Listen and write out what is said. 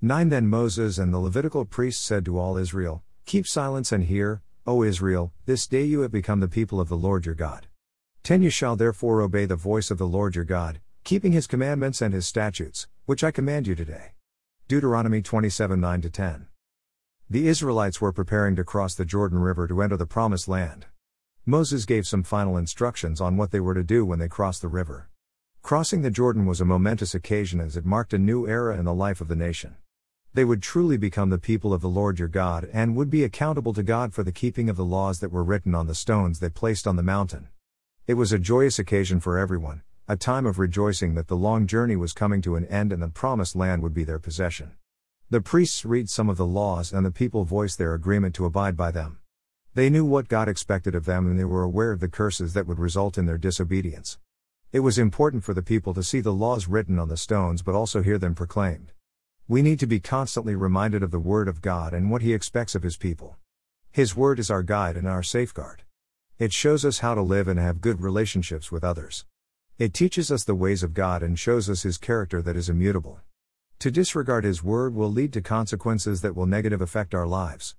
9 Then Moses and the Levitical priests said to all Israel, Keep silence and hear, O Israel, this day you have become the people of the Lord your God. 10 You shall therefore obey the voice of the Lord your God, keeping his commandments and his statutes, which I command you today. Deuteronomy 27 9 10. The Israelites were preparing to cross the Jordan River to enter the Promised Land. Moses gave some final instructions on what they were to do when they crossed the river. Crossing the Jordan was a momentous occasion as it marked a new era in the life of the nation. They would truly become the people of the Lord your God and would be accountable to God for the keeping of the laws that were written on the stones they placed on the mountain. It was a joyous occasion for everyone, a time of rejoicing that the long journey was coming to an end and the promised land would be their possession. The priests read some of the laws and the people voiced their agreement to abide by them. They knew what God expected of them and they were aware of the curses that would result in their disobedience. It was important for the people to see the laws written on the stones but also hear them proclaimed. We need to be constantly reminded of the Word of God and what He expects of His people. His Word is our guide and our safeguard. It shows us how to live and have good relationships with others. It teaches us the ways of God and shows us His character that is immutable. To disregard His Word will lead to consequences that will negative affect our lives.